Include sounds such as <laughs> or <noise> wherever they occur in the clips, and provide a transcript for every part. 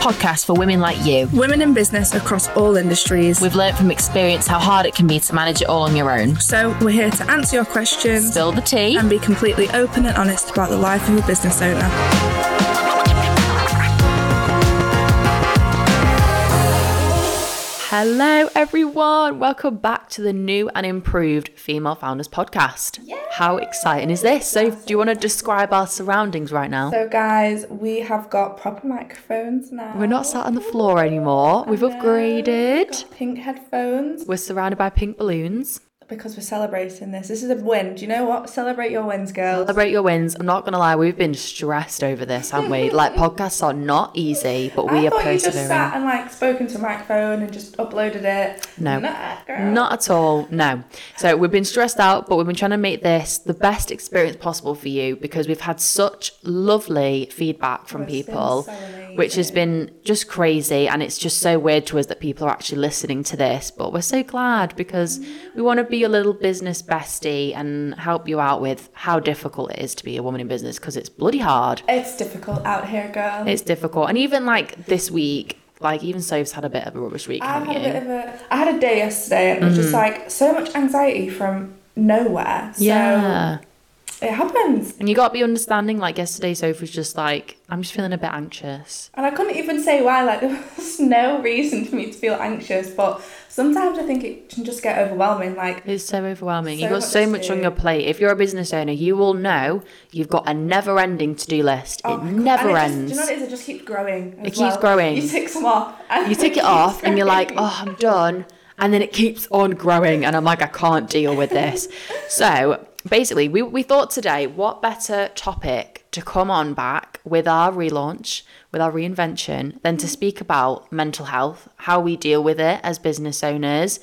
podcast for women like you. Women in business across all industries. We've learned from experience how hard it can be to manage it all on your own. So we're here to answer your questions, Spill the tea. and be completely open and honest about the life of a business owner. Hello, everyone. Welcome back to the new and improved Female Founders podcast. How exciting is this? So, do you want to describe our surroundings right now? So, guys, we have got proper microphones now. We're not sat on the floor anymore. We've upgraded. Got pink headphones We're surrounded by pink balloons. Because we're celebrating this. This is a win. Do you know what? Celebrate your wins, girls. Celebrate your wins. I'm not going to lie, we've been stressed over this, haven't we? <laughs> like, podcasts are not easy, but we I are thought you just sat and like spoken to a microphone and just uploaded it. No. Nah. Not at all, no. So we've been stressed out, but we've been trying to make this the best experience possible for you because we've had such lovely feedback from It's people, so which has been just crazy. And it's just so weird to us that people are actually listening to this. But we're so glad because mm. We want to be your little business bestie and help you out with how difficult it is to be a woman in business because it's bloody hard. It's difficult out here, girl. It's difficult. And even like this week, like even Soph's had a bit of a rubbish week, haven't had a bit of a. I had a day yesterday, and it was just mm. like so much anxiety from nowhere. So yeah. It happens, And you got to be understanding. Like yesterday, Sophie was just like, I'm just feeling a bit anxious. and I couldn't even say why. Like <laughs> there was no reason for me to feel anxious, but sometimes I think it can just get overwhelming. Like It's so overwhelming. So You've got much so much on your plate. If you're a business owner, you will know you've got a never-ending to-do list. oh it never and it just- ends. do you know what it is? It just keeps growing. It keeps well. growing. You tick some off. and you tick <laughs> it keeps off, and you're like, oh, I'm done. And then it keeps on growing, and I'm like, I can't deal with this. <laughs> so basically, we, we thought today, what better topic to come on back with our relaunch, with our reinvention, than to speak about mental health, how we deal with it as business owners,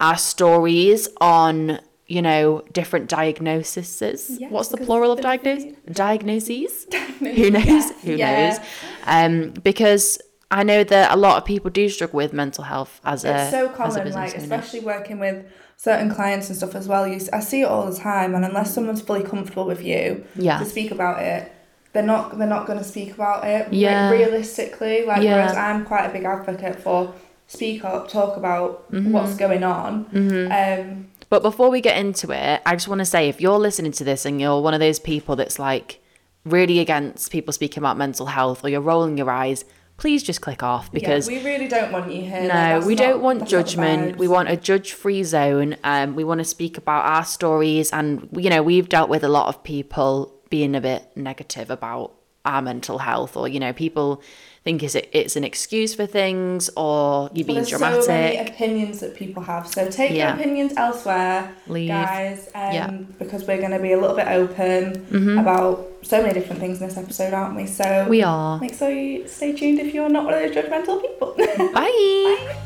our stories on you know different diagnoses. Yeah, What's the plural of diagnose? Diagnoses. Diagnoses, <laughs> Who knows? yeah, Who yeah. knows? Um, because I know that a lot of people do struggle with mental health as a it's so as a common, business like owner. especially working with certain clients and stuff as well. You, I see it all the time, and unless someone's fully comfortable with you Yeah. to speak about it, they're not they're not going to speak about it. re- Yeah. realistically, like Yeah. whereas I'm quite a big advocate for speak up, talk about Mm-hmm. what's going on. Um, But before we get into it, I just want to say if you're listening to this and you're one of those people that's like really against people speaking about mental health or you're rolling your eyes, please just click off because yeah, we really don't want you here. no, we not- don't want that's not the judgment. We want a judge-free zone. Um, we want to speak about our stories, and you know, we've dealt with a lot of people being a bit negative about our mental health, or you know, people think it's it's an excuse for things, or you being There's dramatic. so many opinions that people have. So take Yeah. your opinions elsewhere, Leave. guys. Um, Yeah. Mm-hmm. Because we're going to be a little bit open about so many different things in this episode, aren't we? So we are. make sure you stay tuned if you're not one of those judgmental people. <laughs> Bye.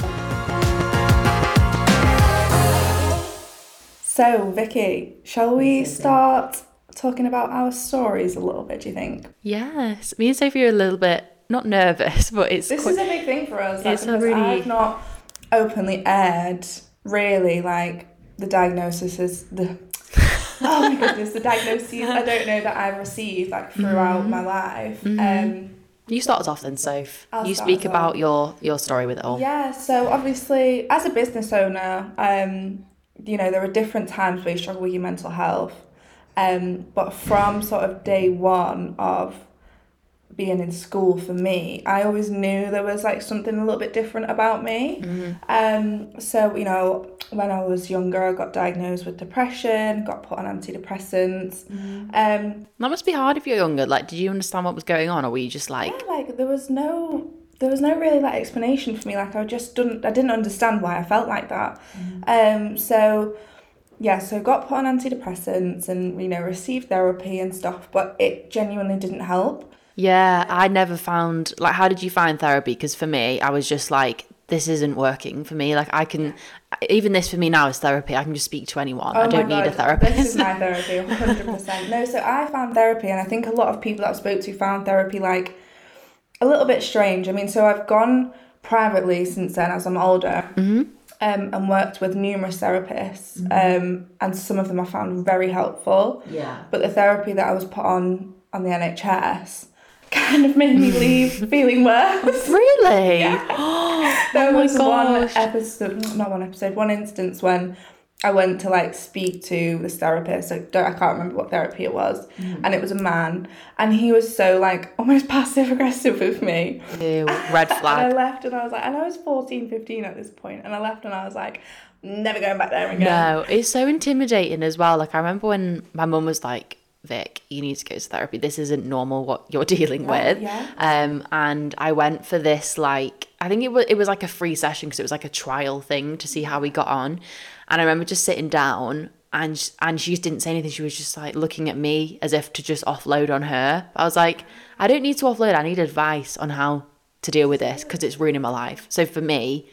so Vicky, shall we start talking about our stories a little bit? Do you think Yes, me and Sophie are a little bit not nervous, but it's this quite, is a big thing for us? It's a really- I've not openly aired really like the diagnosis is the <laughs> oh my goodness the diagnoses I don't know that I've received like throughout Mm-hmm. my life. Um, you start us off then, Soph. I'll you speak about your your story with it all. Yeah, so obviously, as a business owner, um, you know, there are different times where you struggle with your mental health. Um, but from sort of day one of being in school for me, I always knew there was like something a little bit different about me. Um, so, you know, when I was younger, I got diagnosed with depression, got put on antidepressants. Um, That must be hard if you're younger. Like, did you understand what was going on, or were you just like, yeah, like there was no there was no really like explanation for me like i just didn't i didn't understand why i felt like that um so yeah so got put on antidepressants and you know received therapy and stuff but it genuinely didn't help yeah, I never found like, how did you find therapy? Because for me, I was just like, this isn't working for me. Like, I can, even this for me now is therapy. I can just speak to anyone. I Oh don't my need a therapist. This is my therapy, 100%. no, so I found therapy, and I think a lot of people that I've spoke to found therapy like a little bit strange. I mean, so I've gone privately since then as I'm older. Um, and worked with numerous therapists, um, and some of them I found very helpful. Yeah. But the therapy that I was put on on the NHS kind of made me leave feeling worse. Really? <laughs> <gasps> there Oh my was one episode, not one episode, one instance when I went to like speak to this therapist. I don't, I can't remember what therapy it was, Mm. and it was a man, and he was so like almost <laughs> passive aggressive with me. Ew, red <laughs> And I left, and I was like, and I was 14, 15 at this point, and I left, and I was like, never going back there again. No, it's so intimidating as well. Like I remember when my mum was like, Vic, you need to go to therapy. This isn't normal what you're <laughs> dealing with. yeah. Um, and I went for this like I think it was it was like a free session because it was like a trial thing to see how we got on. And I remember just sitting down and sh- and she just didn't say anything. She was just like looking at me as if to just offload on her. I was like, I don't need to offload. I need advice on how to deal with this because it's ruining my life. So for me,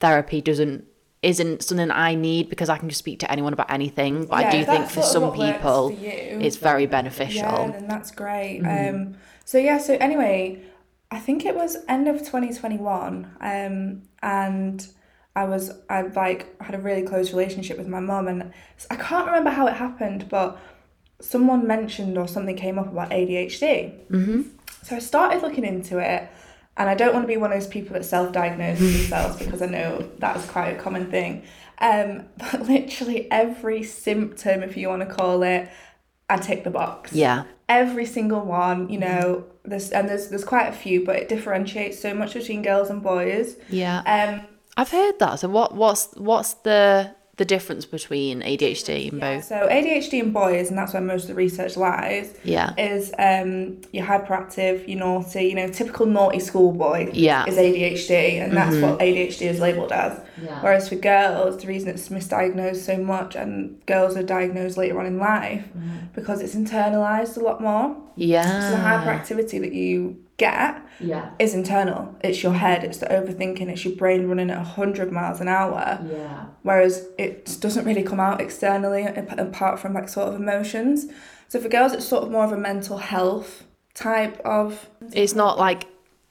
therapy doesn't isn't something I need because I can just speak to anyone about anything. But I do think for some people, for you. it's very beneficial. Yeah, then that's great. Mm-hmm. Um, so yeah, so anyway, I think it was end of twenty twenty one, um, and I was I like had a really close relationship with my mum, and I can't remember how it happened, but someone mentioned or something came up about ADHD. Mm-hmm. So I started looking into it. And I don't want to be one of those people that self-diagnose themselves because I know that's quite a common thing. Um, <laughs> but literally every symptom, if you want to call it, I tick the box Yeah. every single one you know there's and there's there's quite a few but it differentiates so much between girls and boys Yeah. um I've heard that. So what what's what's the the difference between ADHD and both? so adhd in boys and that's where most of the research lies Yeah. is um you're hyperactive you're naughty you know typical naughty schoolboy Yeah. is adhd and that's what adhd is labeled as Yeah. whereas for girls the reason it's misdiagnosed so much and girls are diagnosed later on in life because it's internalized a lot more Yeah, so the hyperactivity that you get Yeah. is internal. It's your head, it's the overthinking, it's your brain running at 100 miles an hour. Yeah. Whereas it doesn't really come out externally apart from like sort of emotions. So for girls, it's sort of more of a mental health type of. It's not like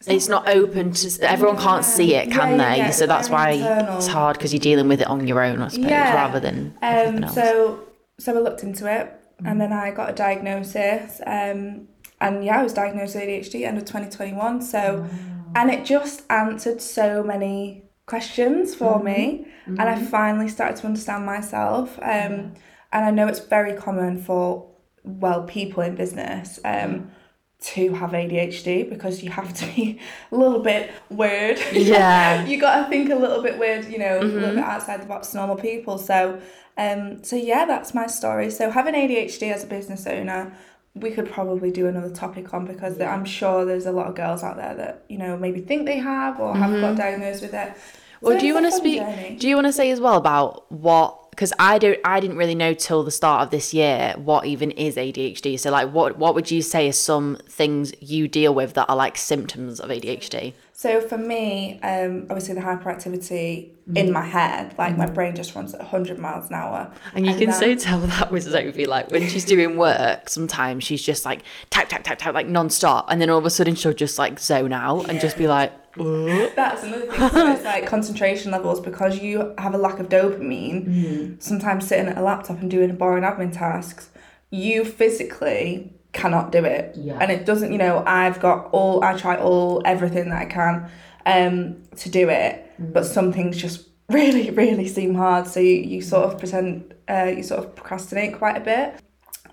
it's not open to everyone can't see it, can Yeah, yeah, they? yeah, so that's why internal. it's hard because you're dealing with it on your own, I suppose, Yeah. rather than everything Um, else. so so I looked into it and then I got a diagnosis. Um, and yeah, I was diagnosed with ADHD end of 2021. So, and it just answered so many questions for me. And I finally started to understand myself. Um, and I know it's very common for, well, people in business. Um, to have ADHD because you have to be <laughs> a little bit weird. Yeah. <laughs> you got to think a little bit weird, you know, a little bit outside the box to normal people. So, um, so yeah, that's my story. So having ADHD as a business owner, we could probably do another topic on because I'm sure there's a lot of girls out there that you know maybe think they have or have got mm-hmm. diagnosed with it. Well, So do you want to speak? journey. Do you want to say as well about what? Because I don't, I didn't really know till the start of this year what even is ADHD. So, like, what what would you say are some things you deal with that are like symptoms of ADHD? So for me, um, obviously the hyperactivity in mm. my head, like my mm. brain just runs at 100 miles an hour. And you can that- so tell <laughs> that with Sophie, like when she's doing work, sometimes she's just like type, type, type, type, like non-stop. And then all of a sudden she'll just like zone out and just be like, <laughs> That's another thing. So it's like <laughs> concentration levels because you have a lack of dopamine. Mm. Sometimes sitting at a laptop and doing boring admin tasks, you physically cannot do it. Yeah. And it doesn't. You know, I've got all. I try all everything that I can um, to do it, but some things just <laughs> really, really seem hard. So you, you sort of pretend. Uh, you sort of procrastinate quite a bit.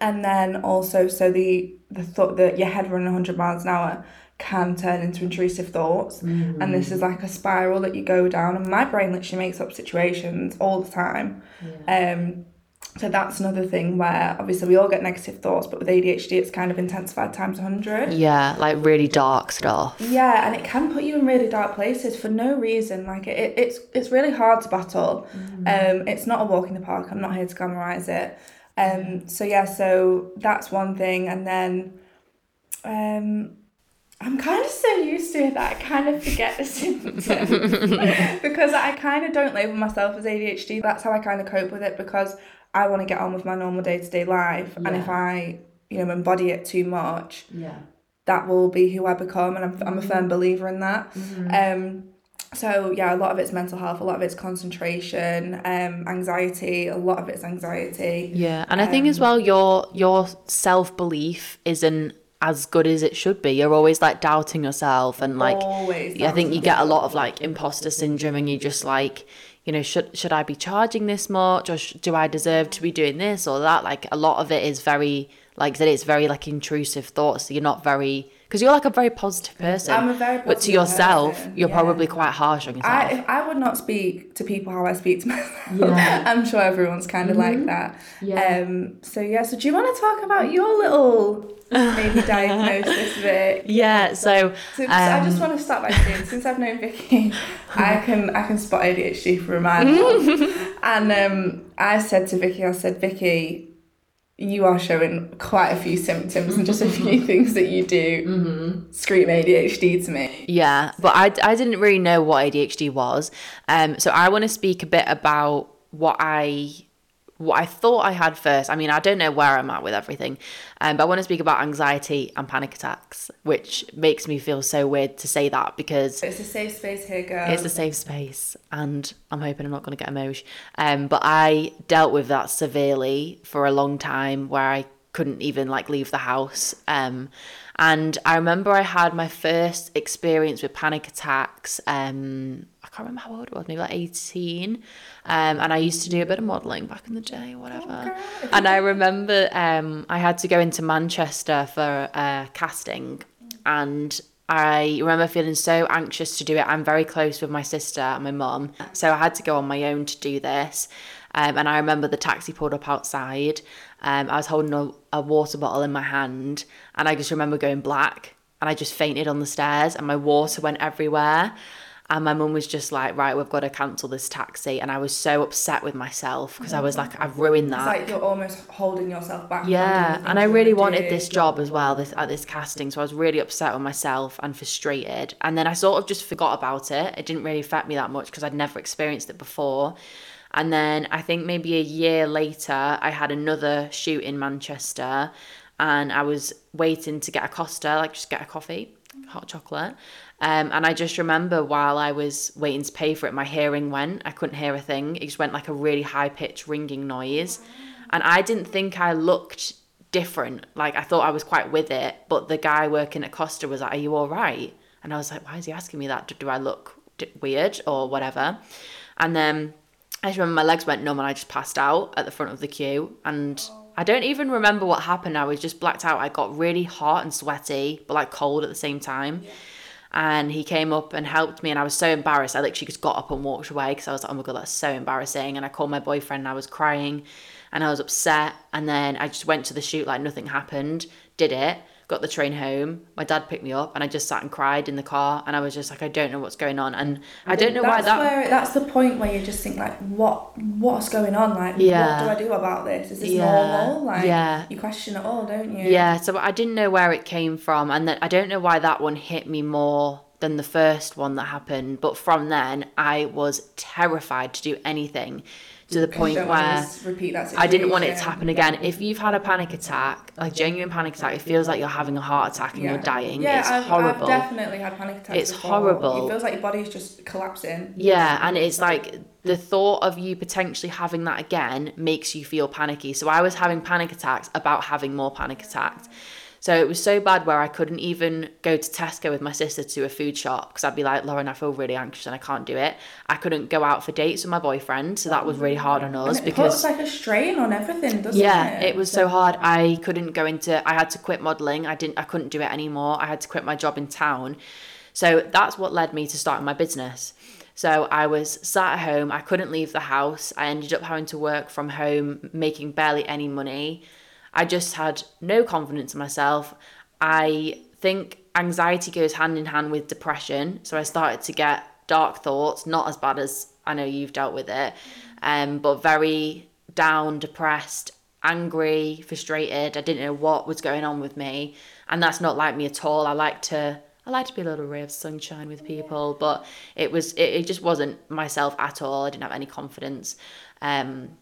And then also, so the the thought that your head running 100 miles an hour can turn into intrusive thoughts. And this is like a spiral that you go down. And my brain literally makes up situations all the time. Um, so that's another thing where obviously we all get negative thoughts, but with ADHD, it's kind of intensified times 100. yeah, like really dark stuff. Yeah, and it can put you in really dark places for no reason. Like it, it it's it's really hard to battle. Um, it's not a walk in the park. I'm not here to glamorize it. Um, so yeah, so that's one thing, and then, um, I'm kind of so used to it that I kind of forget the <laughs> symptoms <laughs> because I kind of don't label myself as ADHD. That's how I kind of cope with it because I want to get on with my normal day to day life, and if I you know embody it too much, Yeah. that will be who I become, and I'm, I'm a firm believer in that. Um, so yeah, a lot of it's mental health, a lot of it's concentration, um, anxiety, a lot of it's anxiety. Yeah, and I think as well your your self belief isn't as good as it should be. You're always like doubting yourself and like I think you get a lot of like imposter syndrome and you just like you know should should I be charging this much or sh- do I deserve to be doing this or that? Like a lot of it is very like that it's very like intrusive thoughts. You're not very because you're like a very positive person I'm a very but to yourself person, you're yeah. probably quite harsh on yourself I, I would not speak to people how I speak to myself. Yeah. <laughs> I'm sure everyone's kind of like that. Mm-hmm. Yeah. Um. So yeah. So do you want to talk about your little maybe <laughs> diagnosis, Vic? yeah so So I just um, want to start by saying, since I've known Vicky, <laughs> I can I can spot ADHD for a mile. and um, I said to Vicky, I said, Vicky, you are showing quite a few symptoms and just a few <laughs> things that you do Mm-hmm. scream ADHD to me. Yeah, but I, I didn't really know what ADHD was. Um, so I want to speak a bit about what I what I thought I had first. I mean, I don't know where I'm at with everything, um, but I want to speak about anxiety and panic attacks, which makes me feel so weird to say that because It's a safe space here, girl. it's a safe space, and I'm hoping I'm not going to get emotion. Um, but I dealt with that severely for a long time, where I couldn't even like leave the house. Um, and I remember I had my first experience with panic attacks. Um, I can't remember how old it was, maybe like 18. Um, and I used to do a bit of modelling back in the day, whatever. <laughs> and I remember um, I had to go into Manchester for uh, casting, and I remember feeling so anxious to do it. I'm very close with my sister and my mum, so I had to go on my own to do this. Um, and I remember the taxi pulled up outside. Um, I was holding a, a water bottle in my hand, and I just remember going black, and I just fainted on the stairs, and my water went everywhere. And my mum was just like, "Right, we've got to cancel this taxi." And I was so upset with myself because I was like, "I've ruined that." It's like you're almost holding yourself back. Yeah, and I really wanted do. this job as well this at this casting, so I was really upset with myself and frustrated. And then I sort of just forgot about it. It didn't really affect me that much because I'd never experienced it before. And then I think maybe a year later, I had another shoot in Manchester, and I was waiting to get a Costa, like just get a coffee, hot chocolate. Um, and I just remember while I was waiting to pay for it, my hearing went. I couldn't hear a thing. It just went like a really high pitched ringing noise. And I didn't think I looked different. Like I thought I was quite with it. But the guy working at Costa was like, Are you all right? And I was like, Why is he asking me that? Do, do I look d- weird or whatever? And then I just remember my legs went numb and I just passed out at the front of the queue. And I don't even remember what happened. I was just blacked out. I got really hot and sweaty, but like cold at the same time and he came up and helped me and I was so embarrassed I literally just got up and walked away because I was like oh my god that's so embarrassing and I called my boyfriend and I was crying and I was upset and then I just went to the shoot like nothing happened did it got the train home my dad picked me up and I just sat and cried in the car and I was just like I don't know what's going on and I don't know why that's that where that's the point where you just think like what what's going on like Yeah. what do I do about this is this Yeah. normal like Yeah. you question it all don't you Yeah, so I didn't know where it came from, and I don't know why that one hit me more than the first one that happened. But from then, I was terrified to do anything to the point you don't wanna where repeat that I didn't want it to happen again. If you've had a panic attack, like genuine panic attack, it feels like you're having a heart attack and you're dying. yeah it's I've, horrible. I've definitely had panic attacks It's before. horrible. it feels like your body's just collapsing Yeah, and it's like the thought of you potentially having that again makes you feel panicky. So I was having panic attacks about having more panic attacks. So it was so bad where I couldn't even go to Tesco with my sister to a food shop because I'd be like, Lauren, I feel really anxious and I can't do it. I couldn't go out for dates with my boyfriend, so that was really hard on us and it because puts like a strain on everything doesn't yeah, it Yeah, it was so hard. I couldn't go into. I had to quit modeling. I didn't. I couldn't do it anymore. I had to quit my job in town. So that's what led me to starting my business. So I was sat at home. I couldn't leave the house. I ended up having to work from home, making barely any money. I just had no confidence in myself. I think anxiety goes hand in hand with depression. So I started to get dark thoughts, not as bad as I know you've dealt with it, um, but very down, depressed, angry, frustrated. I didn't know what was going on with me, and that's not like me at all. I like to I like to be a little ray of sunshine with people, but it was it, it just wasn't myself at all. I didn't have any confidence. Um,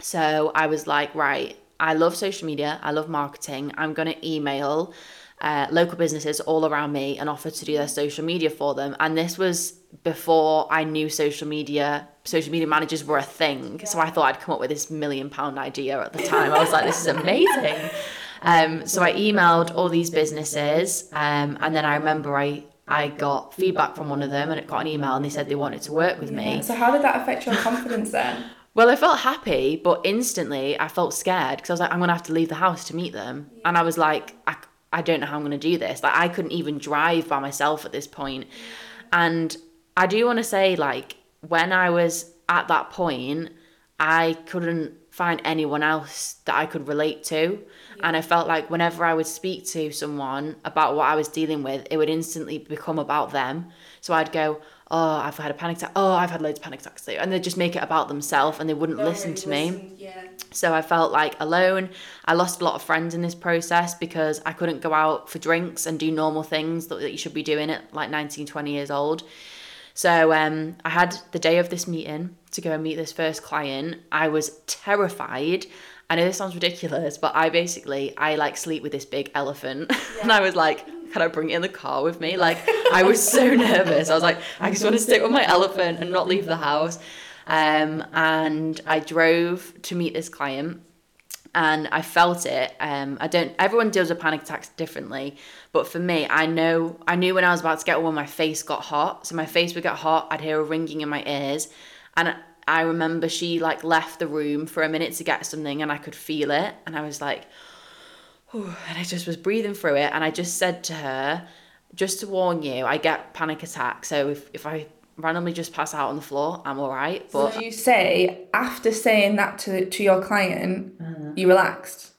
so I was like, right, I love social media, I love marketing. I'm going to email uh, local businesses all around me and offer to do their social media for them. And this was before I knew social media, social media managers were a thing. So I thought I'd come up with this million pound idea at the time. I was like, this is amazing. Um, so I emailed all these businesses, um, and then I remember I I got feedback from one of them, and it got an email, and they said they wanted to work with me. So how did that affect your confidence then? Well, I felt happy, but instantly I felt scared because I was like, I'm gonna have to leave the house to meet them, and I was like, I, I don't know how I'm gonna do this. Like I couldn't even drive by myself at this point, and I do want to say like when I was at that point, I couldn't find anyone else that I could relate to. And I felt like whenever I would speak to someone about what I was dealing with, it would instantly become about them. So I'd go, Oh, I've had a panic attack. Oh, I've had loads of panic attacks too. And they'd just make it about themselves and they wouldn't listen to me. Yeah. So I felt like alone. I lost a lot of friends in this process because I couldn't go out for drinks and do normal things that, that you should be doing at like 19, 20 years old. So um, I had the day of this meeting to go and meet this first client. I was terrified. I know this sounds ridiculous, but I basically I like sleep with this big elephant, <laughs> and I was like, can I bring it in the car with me? Like I was so <laughs> nervous. I was like, I just want to stick with my elephant and not leave the house. Um, and I drove to meet this client and I felt it. Um, I don't. Everyone deals with panic attacks differently, but for me, I know. I knew when I was about to get one, my face got hot. So my face would get hot. I'd hear a ringing in my ears, and I remember she like left the room for a minute to get something, and I could feel it, and I was like, <sighs> and I just was breathing through it, and I just said to her, "Just to warn you, I get panic attacks. So if if I randomly just pass out on the floor, I'm all right." But Did you say after saying that to to your client, Uh-huh. you relaxed?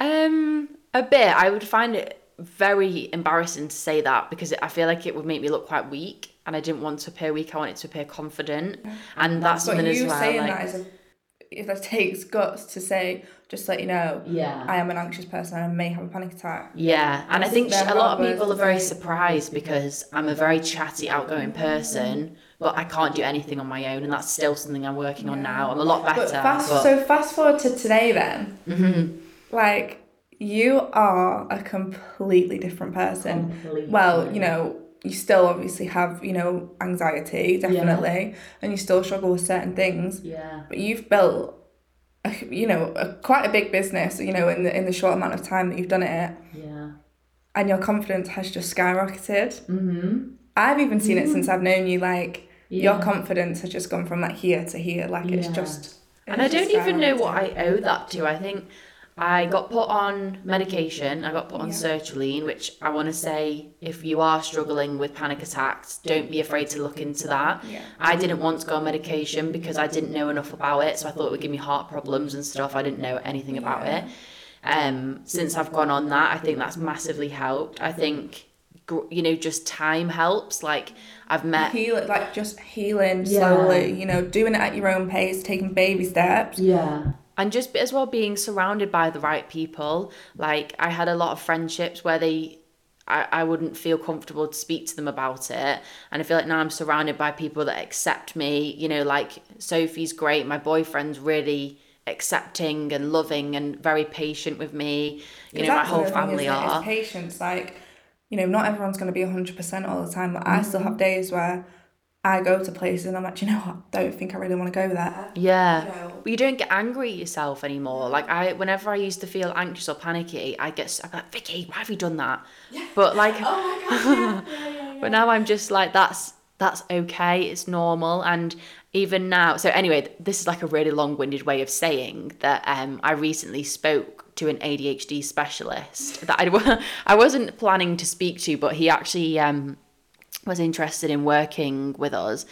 Um, a bit. I would find it very embarrassing to say that because I feel like it would make me look quite weak, and I didn't want to appear weak. I wanted to appear confident, and that's But something as you well. saying like- that is a if that takes guts to say, just let you know, Yeah. I am an anxious person I may have a panic attack. Yeah, and I think a lot of people are very surprised because I'm a very chatty, outgoing person, but I can't do anything on my own, and that's still something I'm working on now. I'm a lot better. But fast, but- so fast forward to today then. Mm-hmm. Like you are a completely different person. Completely. Well, you know, you still obviously have you know anxiety definitely, and you still struggle with certain things. yeah, But you've built, a, you know, a, quite a big business. You know, in the in the short amount of time that you've done it, yeah. and your confidence has just skyrocketed. Mm-hmm. I've even seen it since I've known you. Like your confidence has just gone from like here to here. Like it's Yeah. just. And I don't even know what. I owe that to. I think I got put on medication. I got put on Yeah. sertraline, which I want to say, if you are struggling with panic attacks, don't be afraid to look into that. Yeah. I didn't want to go on medication because I didn't know enough about it, so I thought it would give me heart problems and stuff. I didn't know anything about it. Um, since I've gone on that, I think that's massively helped. I think, you know, just time helps. Like I've met heal it like just healing Yeah. slowly you know doing it at your own pace taking baby steps Yeah. And just as well being surrounded by the right people. Like I had a lot of friendships where they I, I wouldn't feel comfortable to speak to them about it. And I feel like now I'm surrounded by people that accept me. You know, like Sophie's great. My boyfriend's really accepting and loving and very patient with me. You know, my whole thing, family? It's are. patience like you know not everyone's going to be 100% all the time but i still Mm-hmm. have days where i go to places and i'm like you know what I don't think i really want to go there Yeah. You. But you don't get angry at yourself anymore. Like I whenever I used to feel anxious or panicky, I get I'm like, Vicky, why have you done that? Yeah. But like <laughs> But now I'm just like that's that's okay, it's normal and even now so anyway, this is like a really long-winded way of saying that um I recently spoke to an ADHD specialist that I, <laughs> I wasn't planning to speak to but he actually um was interested in working with us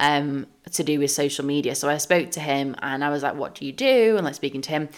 um, to do with social media. So I spoke to him and I was like, What do you do? And like speaking to him.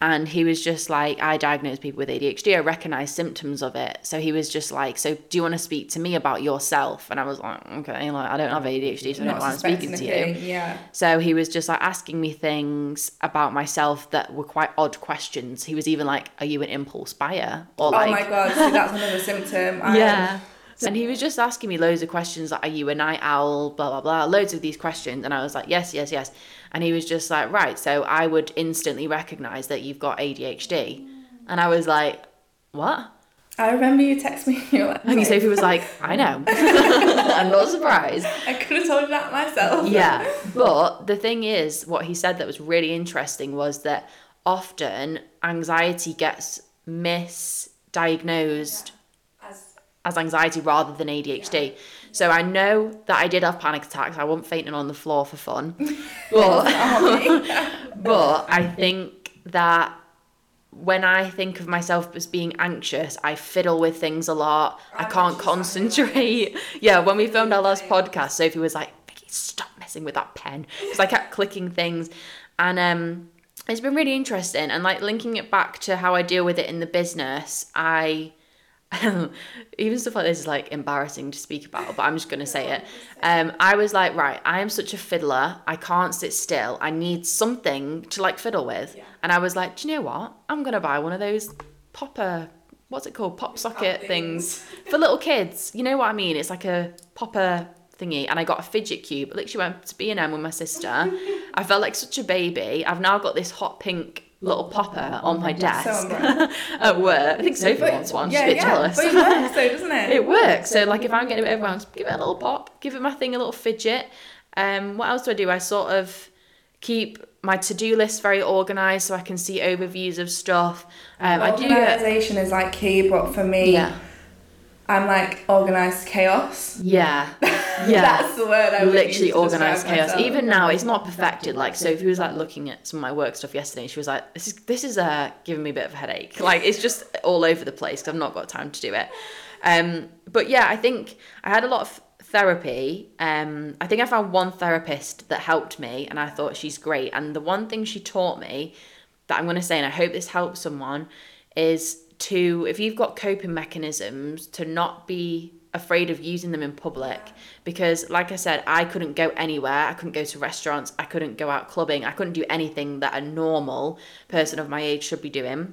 And he was just like, I diagnose people with ADHD. I recognize symptoms of it. So he was just like, So do you want to speak to me about yourself? And I was like, Okay, like I don't have ADHD, so I don't know not why I'm speaking to you. yeah So he was just like asking me things about myself that were quite odd questions. He was even like, Are you an impulse buyer? Or like, oh my god see that's another symptom <laughs> I, yeah. And he was just asking me loads of questions like, Are you a night owl? Blah, blah, blah. Loads of these questions. And I was like, Yes, yes, yes. And he was just like, Right. So I would instantly recognize that you've got ADHD. And I was like, What? i remember you text me <laughs> you like, And Sophie was like, I know. <laughs> I'm not surprised. i could have told you that myself Yeah. But the thing is, what he said that was really interesting was that often anxiety gets misdiagnosed as anxiety rather than ADHD. So I know that I did have panic attacks. I wasn't fainting on the floor for fun. <laughs> <laughs> But <laughs> but I think that when I think of myself as being anxious, I fiddle with things a lot. I can't concentrate. Yeah, when we filmed our last podcast, Sophie was like, Vicky, stop messing with that pen. Because I kept clicking things. And um it's been really interesting. And like linking it back to how I deal with it in the business, I <laughs> even stuff like this is like embarrassing to speak about, but I'm just gonna say it. Um, I was like, right, I am such a fiddler. I can't sit still. I need something to like fiddle with. And I was like, do you know what? I'm gonna buy one of those popper. What's it called? Pop socket things <laughs> for little kids. You know what I mean? It's like a popper thingy, and I got a fidget cube. I literally went to B and M with my sister. <laughs> I felt like such a baby. I've now got this hot pink little popper on my desk <laughs> at work. I think Sophie wants one. She's a bit jealous. But it works though, <laughs> doesn't it? It works. So like if I'm getting a bit overwhelmed, give it a little pop, give it my thing a little fidget. Um, what else do I do? I sort of keep my to-do list very organized so I can see overviews of stuff. Um, I do. Organisation is like key, but for me, Yeah. I'm like organised chaos. Yeah. <laughs> Yeah. That's the word I literally organized chaos. myself. Even now, it's not perfected. Like Sophie was like looking at some of my work stuff yesterday, and she was like, "This is this is uh, giving me a bit of a headache. <laughs> Like it's just all over the place because I've not got time to do it." Um, but yeah, I think I had a lot of therapy. Um, I think I found one therapist that helped me, and I thought she's great. And the one thing she taught me that I'm going to say, and I hope this helps someone, is to if you've got coping mechanisms, to not be afraid of using them in public because like i said i couldn't go anywhere i couldn't go to restaurants i couldn't go out clubbing i couldn't do anything that a normal person of my age should be doing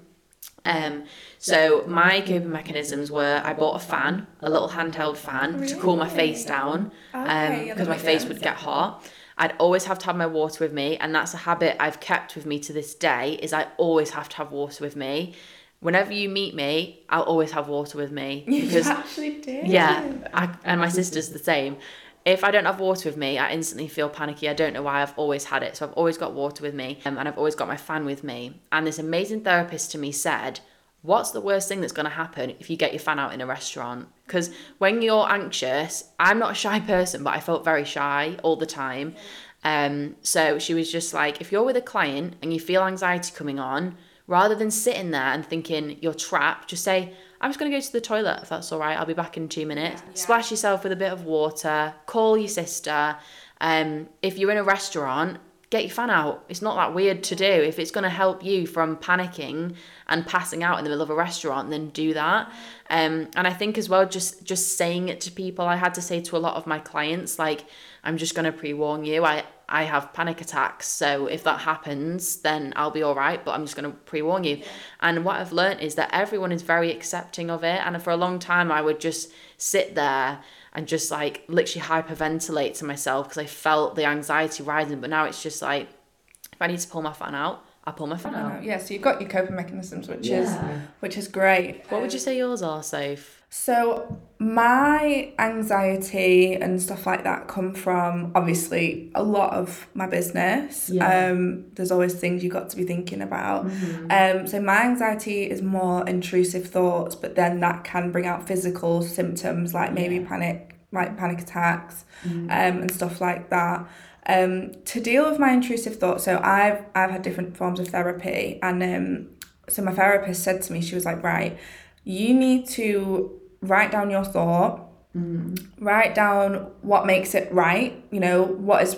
um, so my coping mechanisms were I bought a fan, a little handheld fan to cool my face down, um, because that my face would get hot. I'd always have to have my water with me, and that's a habit I've kept with me to this day. Is I always have to have water with me. Whenever you meet me, I'll always have water with me <laughs> You actually did. yeah, I, and my sister's the same. If I don't have water with me, I instantly feel panicky. I don't know why. I've always had it. So I've always got water with me um, and I've always got my fan with me. And this amazing therapist to me said, What's the worst thing that's going to happen if you get your fan out in a restaurant? Because when you're anxious, I'm not a shy person, but I felt very shy all the time. Um, so she was just like, if you're with a client and you feel anxiety coming on, rather than sitting there and thinking you're trapped, just say, I'm just going to go to the toilet if that's all right. I'll be back in two minutes. Splash yourself with a bit of water, call your sister. Um, if you're in a restaurant, get your fan out. It's not that weird to do. If it's going to help you from panicking and passing out in the middle of a restaurant, then do that. Um, and I think as well, just just saying it to people, I had to say to a lot of my clients, like, I'm just going to pre warn you. I I have panic attacks, so if that happens, then I'll be all right. But I'm just going to pre warn you. And what I've learned is that everyone is very accepting of it. And for a long time, I would just sit there and just like literally hyperventilate to myself because I felt the anxiety rising. But now it's just like, if I need to pull my fan out, I pull my fan out. Yeah, so you've got your coping mechanisms, which is which is great. What would you say yours are, Safe? So my anxiety and stuff like that come from obviously a lot of my business. Yeah. Um, there's always things you've got to be thinking about. Um, so my anxiety is more intrusive thoughts, but then that can bring out physical symptoms like maybe panic, like panic attacks, um, and stuff like that. Um, to deal with my intrusive thoughts, so I've I've had different forms of therapy, and um, so my therapist said to me, she was like, right, you need to write down your thought, write down what makes it right. You know, what is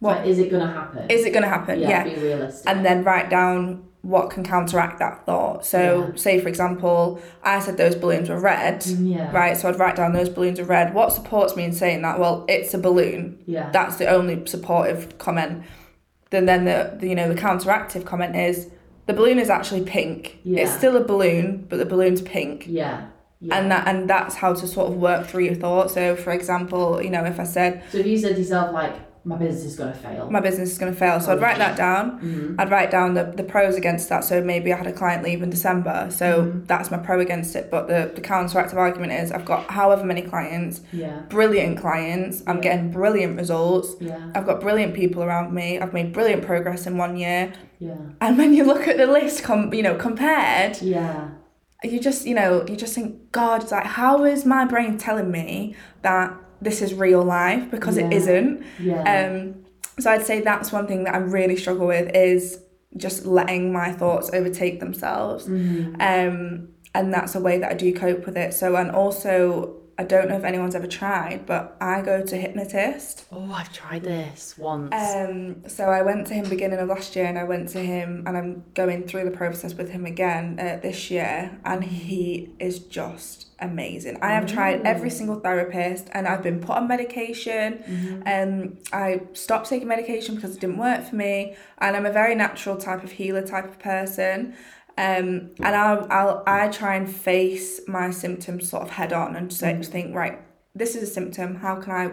what is it going to happen? is it going to happen? Yeah. realistic. And then write down what can counteract that thought. So, Yeah. say for example, I said those balloons were red. yeah. Right, so I'd write down those balloons are red. What supports me in saying that? Well, it's a balloon. Yeah. That's the only supportive comment. Then, then the, the you know the counteractive comment is the balloon is actually pink. Yeah. It's still a balloon, but the balloon's pink yeah. and that and that's how to sort of work through your thoughts so for example you know if i said So if you said to yourself like My business is gonna fail. my business is going to fail. So I'd write that down. Mm-hmm. I'd write down the, the pros against that. So maybe I had a client leave in December. So Mm-hmm. that's my pro against it. But the, the counteractive argument is I've got however many clients, yeah. brilliant clients. I'm getting brilliant results. Yeah. I've got brilliant people around me. I've made brilliant progress in one year. Yeah. And when you look at the list, com- you know, compared, Yeah. you just, you know, you just think, God, it's like, how is my brain telling me that this is real life? Because it Yeah. isn't. Yeah. Um, so I'd say that's one thing that I really struggle with is just letting my thoughts overtake themselves. Mm-hmm. Um, and that's a way that I do cope with it. So, and also, I don't know if anyone's ever tried, but I go to hypnotist. oh, I've tried this once. Um, so I went to him beginning of last year, and I went to him, and I'm going through the process with him again uh, this year, and he is just amazing. I have tried every single therapist, and I've been put on medication. Um, I stopped taking medication because it didn't work for me, and I'm a very natural type of healer type of person. Um, and I'll, I'll I try and face my symptoms sort of head on and say, think right, this is a symptom. How can I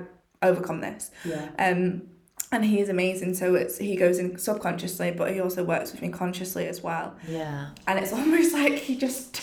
overcome this? yeah. Um, and he is amazing. So it's he goes in subconsciously, but he also works with me consciously as well. Yeah. And it's <laughs> almost like he just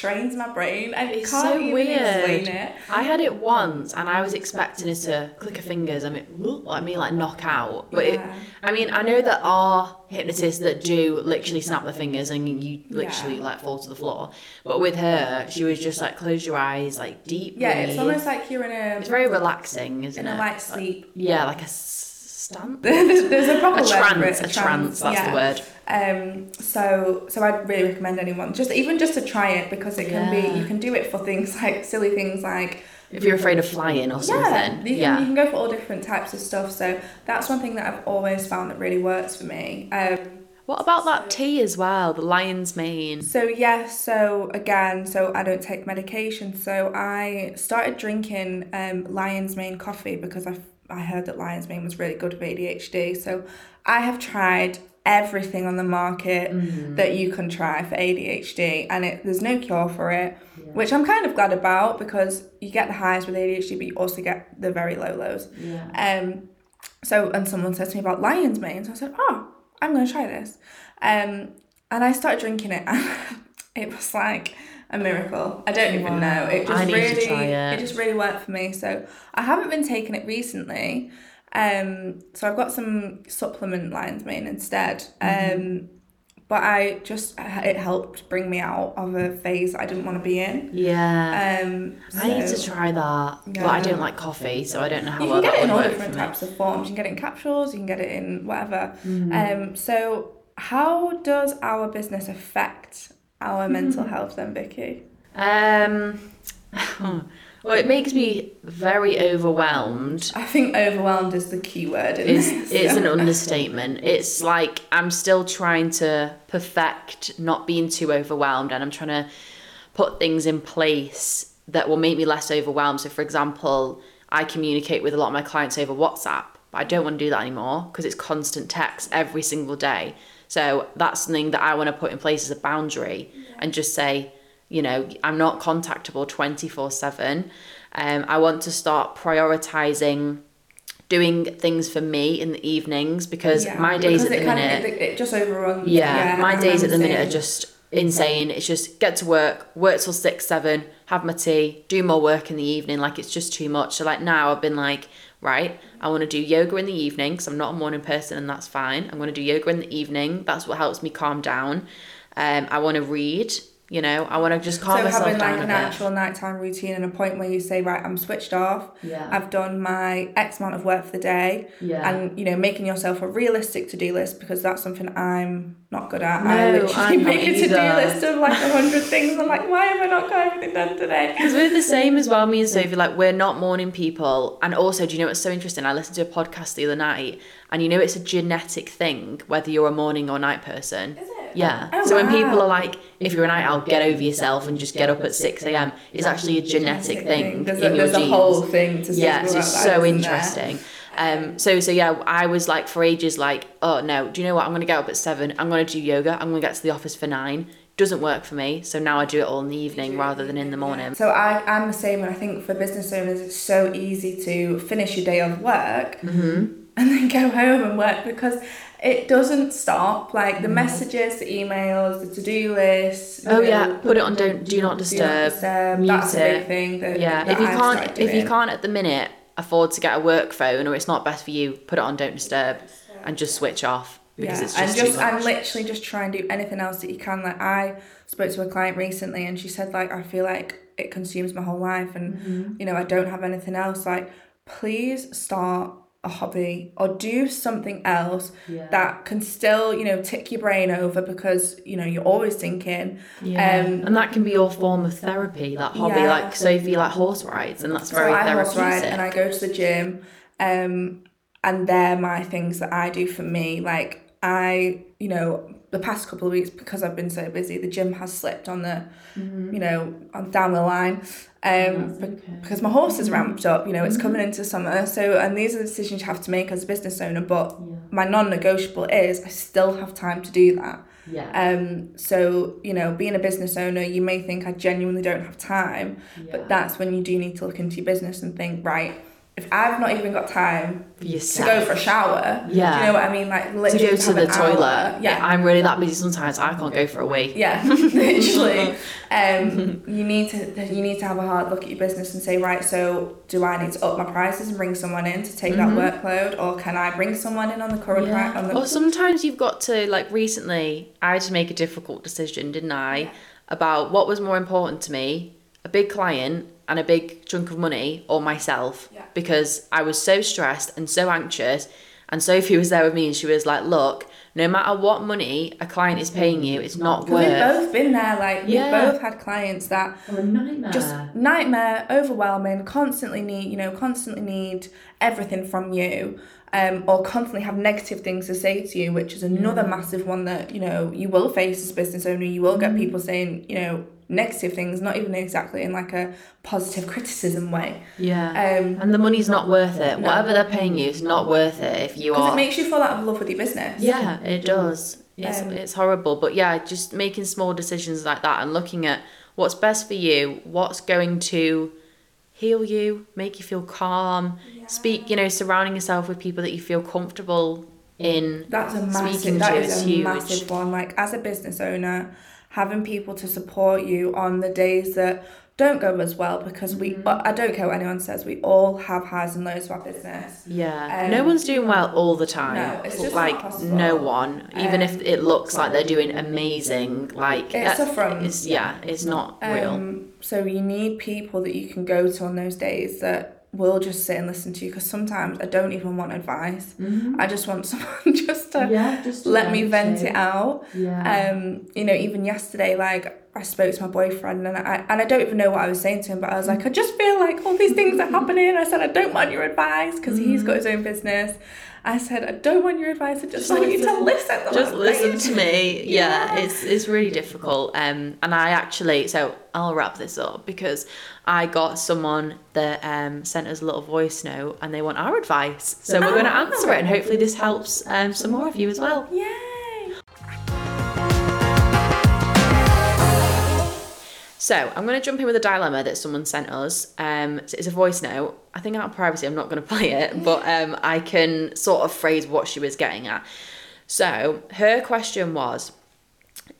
trains my brain. I It's can't so even weird. explain it. I had it once, and I was expecting it to click her fingers. I mean, I mean, like knock out. But it, I mean, I know that are hypnotists that do literally snap their fingers and you literally Yeah. like fall to the floor. But with her, she was just like close your eyes, like deep. Yeah, it's almost like you're in a It's very relaxing, isn't in it? In a light sleep. Yeah, like a s- stunt. <laughs> there's, a proper A word for trance, it, a trance. That's yeah. the word. Um, so so I'd really recommend anyone just even just to try it because it can Yeah. be you can do it for things <laughs> like silly things like If you're afraid of flying or yeah, something. you can, Yeah. you can go for all different types of stuff. So that's one thing that I've always found that really works for me. Um, What about that tea as well? The lion's mane. So yeah, so again, so I don't take medication. So I started drinking um, lion's mane coffee because I I heard that lion's mane was really good for ADHD. So I have tried everything on the market that you can try for ADHD, and it there's no cure for it, which I'm kind of glad about because you get the highs with ADHD, but you also get the very low lows. Yeah. Um, so and someone said to me about lion's mane, so I said, "Oh, I'm going to try this," um, and I started drinking it, <laughs> and it was like a miracle. I don't even know. It just I need to really, try it. just really worked for me. So I haven't been taking it recently. Um, so I've got some supplement lion's mane instead. Mm-hmm. Um, but I just it helped bring me out of a phase I didn't want to be in. Yeah. Um, I need to try that. But I don't like coffee, so I don't know how you well can get it in all different types of forms. You can get it in capsules. You can get it in whatever. Mm-hmm. Um, so how does our business affect our mental health then, Vicky? Um, <laughs> well, it makes me very overwhelmed. I think overwhelmed is the key word. In It's, this. it's an <laughs> understatement. It's like I'm still trying to perfect not being too overwhelmed, and I'm trying to put things in place that will make me less overwhelmed. So, for example, I communicate with a lot of my clients over WhatsApp, but I don't want to do that anymore because it's constant text every single day. So, that's something that I want to put in place as a boundary and just say, you know, I'm not contactable 24 7. Um, I want to start prioritizing doing things for me in the evenings because Yeah, my days because at the it kind of- minute it, just overruns. yeah, my days at the minute are just insane. It's just get to work, work till six, seven, have my tea, do more work in the evening. Like it's just too much. So like now I've been like, right, I want to do yoga in the evening because I'm not a morning person and that's fine. I'm going to do yoga in the evening. That's what helps me calm down. Um, I want to read. You know, I want to just calm so myself having down like a an bit. actual nighttime routine and a point where you say right i'm switched off Yeah. i've done my x amount of work for the day Yeah. and you know making yourself a realistic to-do list because that's something i'm not good at No, i literally I'm make a to-do list of like a hundred things i'm like why have i not got everything done today <laughs> Because we're the same as well, me and Sophie. Like we're not morning people, and also, do you know what's so interesting? I listened to a podcast the other night, and you know it's a genetic thing whether you're a morning or night person. Is it? Yeah. Oh, so when people are like, if you're a night owl, get over yourself and just get up at six a.m. It's actually a genetic thing there's, in a, your there's a whole thing to Yeah, so it's that, so interesting. Um, so so yeah, I was like for ages like, oh no, do you know what? I'm gonna get up at seven. I'm gonna do yoga. I'm gonna get to the office for nine. Doesn't work for me. So now I do it all in the evening rather than in the morning. So I, I'm the same, and I think for business owners, it's so easy to finish your day of work, Mm-hmm. And then go home and work because it doesn't stop. Like the messages, the emails, the to-do list. Mm. Oh yeah, put it on don't do not disturb. disturb. mute That's a big thing. That, Yeah, that if you I've can't if you can't at the minute afford to get a work phone or it's not best for you, put it on don't disturb and just switch off because yeah, it's just, and just too much. and literally just try and do anything else that you can. Like I spoke to a client recently, and she said like I feel like it consumes my whole life, and Mm-hmm. you know I don't have anything else. Like please start a hobby or do something else that can still you know tick your brain over because you know you're always thinking. yeah. Um, and that can be your form of therapy, that hobby. Yeah. Like so if you like horse rides and that's very so I horse therapeutic. ride and I go to the gym, um, and they're my things that I do for me. Like I, you know, the past couple of weeks because I've been so busy, the gym has slipped on the, Mm-hmm. you know, on down the line, um, be- because my horse is ramped up. You know, Mm-hmm. it's coming into summer, so and these are the decisions you have to make as a business owner. But my non-negotiable is I still have time to do that. yeah. Um, so you know, being a business owner, you may think I genuinely don't have time, but that's when you do need to look into your business and think, right, if I've not even got time for to go for a shower, yeah, do you know what I mean? Like to go to the an hour. toilet. Yeah. I'm really that busy sometimes I can't go for a week. Yeah, <laughs> literally. Um, <laughs> you need to you need to have a hard look at your business and say, right, so do I need to up my prices and bring someone in to take that workload, or can I bring someone in on the current Mm-hmm. Yeah. On the, Or sometimes you've got to like recently I had to make a difficult decision, didn't I? About what was more important to me, a big client and a big chunk of money or myself. Yeah. Because I was so stressed and so anxious and Sophie was there with me and she was like, Look, no matter what money a client is paying you, it's not worth. we've both been there, like Yeah. we've both had clients that nightmare. just nightmare, overwhelming, constantly need, you know, constantly need everything from you, um, or constantly have negative things to say to you, which is another massive one that, you know, you will face as a business owner. You will get people saying, you know, negative things, not even exactly in like a positive criticism way. Yeah. Um, and the money's not worth it. Whatever they're paying you is not worth it if you because are it makes you fall out of love with your business. Yeah, it does. It's Um, it's horrible, but yeah, just making small decisions like that and looking at what's best for you, what's going to heal you, make you feel calm. yeah. Speak, you know, surrounding yourself with people that you feel comfortable in. That's a Speaking massive. That to is a huge. massive one. Like as a business owner, having people to support you on the days that don't go as well, because we mm-hmm. I don't care what anyone says. We all have highs and lows of our business. Yeah, Um, no one's doing well all the time. No, it's just like no one, even if Um, it looks like they're doing amazing. Like It's a front. It's yeah, it's not real. Um, so you need people that you can go to on those days that will just sit and listen to you. Because sometimes I don't even want advice. I just want <laughs> someone just to Mm-hmm. Yeah, just let me vent it out. Yeah. Um, you know, even yesterday, like I spoke to my boyfriend and I and I don't even know what I was saying to him, but I was like, I just feel like all these things are happening. I said, I don't want your advice because he's got his own business. I said, I don't want your advice. I just, Just want you to listen. listen. to just listen saying." to me yeah, Yeah. it's it's really difficult um and i actually so i'll wrap this up because i got someone that um sent us a little voice note and they want our advice so we're going to Oh. answer it and hopefully this helps um some more of you as well Yay! So I'm going to jump in with a dilemma that someone sent us. Um, it's a voice note. I think out of privacy, I'm not going <laughs> to play it, but um, I can sort of phrase what she was getting at. So her question was,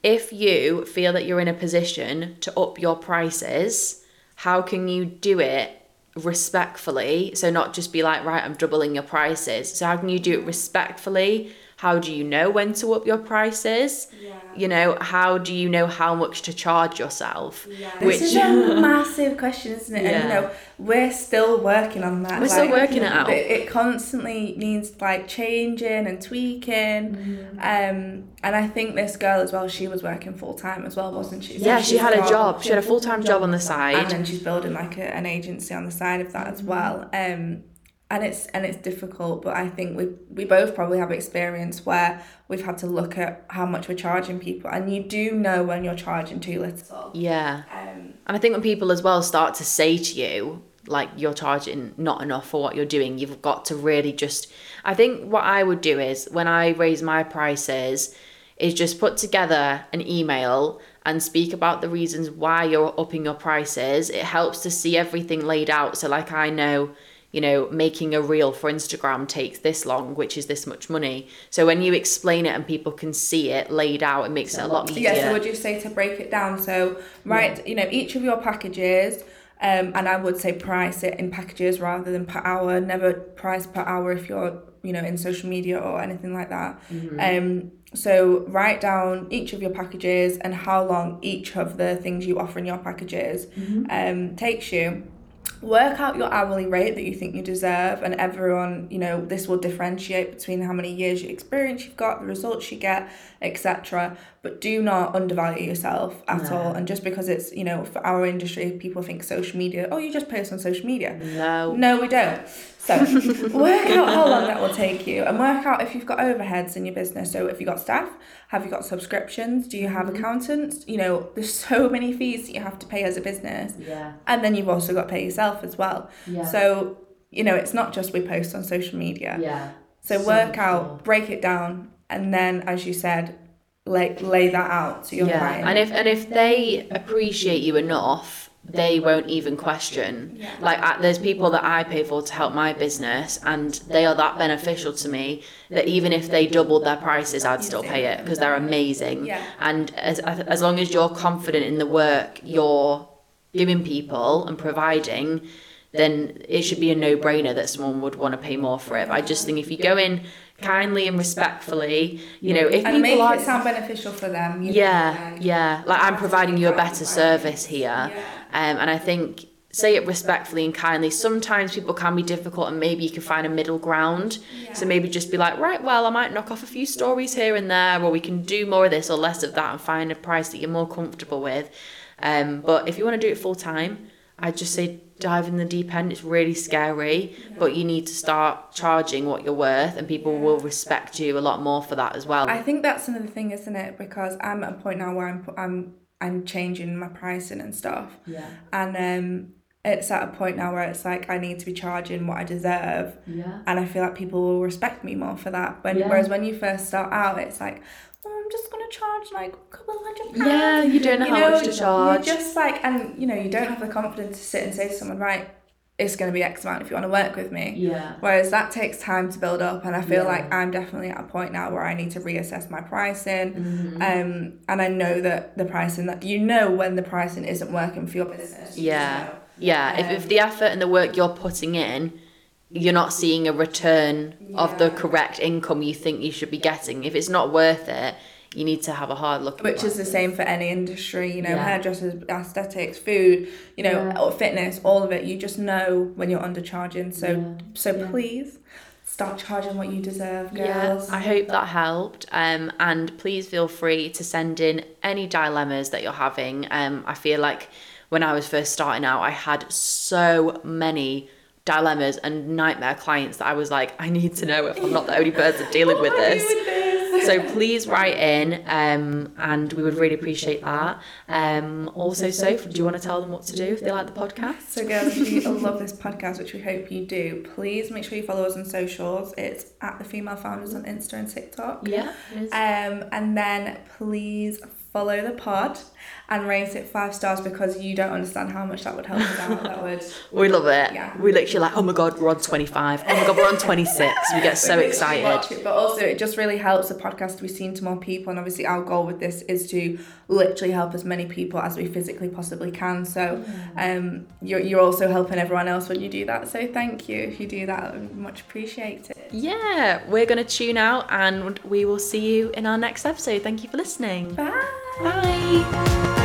if you feel that you're in a position to up your prices, how can you do it respectfully? So not just be like, right, I'm doubling your prices. So how can you do it respectfully? How do you know when to up your prices? Yeah. You know, how do you know how much to charge yourself? This is a massive question, isn't it? And you Yeah. know, we're still working on that. We're still working it out. It, it constantly needs like changing and tweaking. Mm-hmm. Um, and I think this girl as well, she was working full time as well, wasn't she? So yeah, she she's had a job. She had a full time job on the side. and then she's building like a, an agency on the side of that as Mm-hmm. well. Um, and it's and it's difficult, but I think we we both probably have experience where we've had to look at how much we're charging people, and you do know when you're charging too little. Yeah. Um, And I think when people as well start to say to you, like you're charging not enough for what you're doing, you've got to really just. I think what I would do is when I raise my prices, is just put together an email and speak about the reasons why you're upping your prices. It helps to see everything laid out. So, like, I know, you know, making a reel for Instagram takes this long, which is this much money. So when you explain it and people can see it laid out, it makes it a lot easier. Yeah, so would you say to break it down? So, right, you know, each of your packages, um, and I would say price it in packages rather than per hour. Never price per hour if you're, you know, in social media or anything like that. Um, so write down each of your packages and how long each of the things you offer in your packages um, takes you work out your hourly rate that you think you deserve and everyone you know this will differentiate between how many years you experience you've got the results you get etc but do not undervalue yourself at all. And just because it's you know for our industry people think social media oh you just post on social media. No. no we don't. So <laughs> work out how long that will take you and work out if you've got overheads in your business. So if you've got staff have you got subscriptions? Do you have mm-hmm. accountants? You know there's so many fees that you have to pay as a business. Yeah. and then you've also got to pay yourself as well. Yeah. So, you know, it's not just we post on social media. Yeah. So So work cool. out, break it down, and then, as you said, like lay that out to your yeah. client. And if and if they appreciate you enough, they won't even question. Yeah. Like I, there's people that I pay for to help my business, and they are that beneficial to me that even if they doubled their prices, I'd still pay it because they're amazing. Yeah. And as as long as you're confident in the work you're giving people and providing, then it should be a no-brainer that someone would want to pay more for it. But I just think if you go in kindly and respectfully, you know, if and make people are it sound beneficial for them. You know, yeah, like- yeah. Like I'm providing you a better service here, Yeah. um, and I think say it respectfully and kindly. Sometimes people can be difficult, and maybe you can find a middle ground. So maybe just be like, right, well, I might knock off a few stories here and there, or we can do more of this or less of that, and find a price that you're more comfortable with. Um, but if you want to do it full time, I'd just say dive in the deep end. It's really scary, but you need to start charging what you're worth, and people will respect you a lot more for that as well. I think that's another thing, isn't it? Because I'm at a point now where I'm I'm I'm changing my pricing and stuff. yeah, And um it's at a point now where it's like I need to be charging what I deserve. yeah. and I feel like people will respect me more for that. When Yeah. whereas when you first start out, it's like, oh, I'm just gonna charge like a couple hundred pounds. Yeah, you don't know how much to charge. You're just like, and you know, you don't have the confidence to sit and say to someone, right, it's gonna be X amount if you want to work with me. Yeah. Whereas that takes time to build up, and I feel Yeah. like I'm definitely at a point now where I need to reassess my pricing. Mm-hmm. Um, and I know that the pricing that you know when the pricing isn't working for your business. you Yeah. know. Yeah. If, if Um, the effort and the work you're putting in, you're not seeing a return of the correct income you think you should be getting. If it's not worth it, you need to have a hard look. at which is the same for any industry you know Yeah. hairdressers aesthetics food you know Yeah. or fitness all of it you just know when you're undercharging so Yeah. so Yeah. please start charging what you deserve Yeah, girls I hope that helped. Um, and please feel free to send in any dilemmas that you're having. Um, I feel like when I was first starting out, I had so many dilemmas and nightmare clients that I was like, I need to know if I'm not the only person dealing with What am I this. doing this? So please write in, um, and we would really appreciate that. Um, also, Soph, do you want to tell them what to do if they like the podcast? So, girls, if you love this podcast, which we hope you do, please make sure you follow us on socials. It's at the Female Founders on Insta and TikTok. Yeah. Um, and then please follow the pod and rate it five stars because you don't understand how much that would help us out. That would. <laughs> We love it. Yeah. We literally like, oh my god, we're on 25. Oh my god, we're on 26. We get so <laughs> excited. it, but also it just really helps the podcast to be seen to more people. And obviously, our goal with this is to literally help as many people as we physically possibly can. So, um, you're you're also helping everyone else when you do that. So thank you if you do that. I much appreciate it. Yeah, we're going to tune out and we will see you in our next episode. Thank you for listening. Bye. Bye.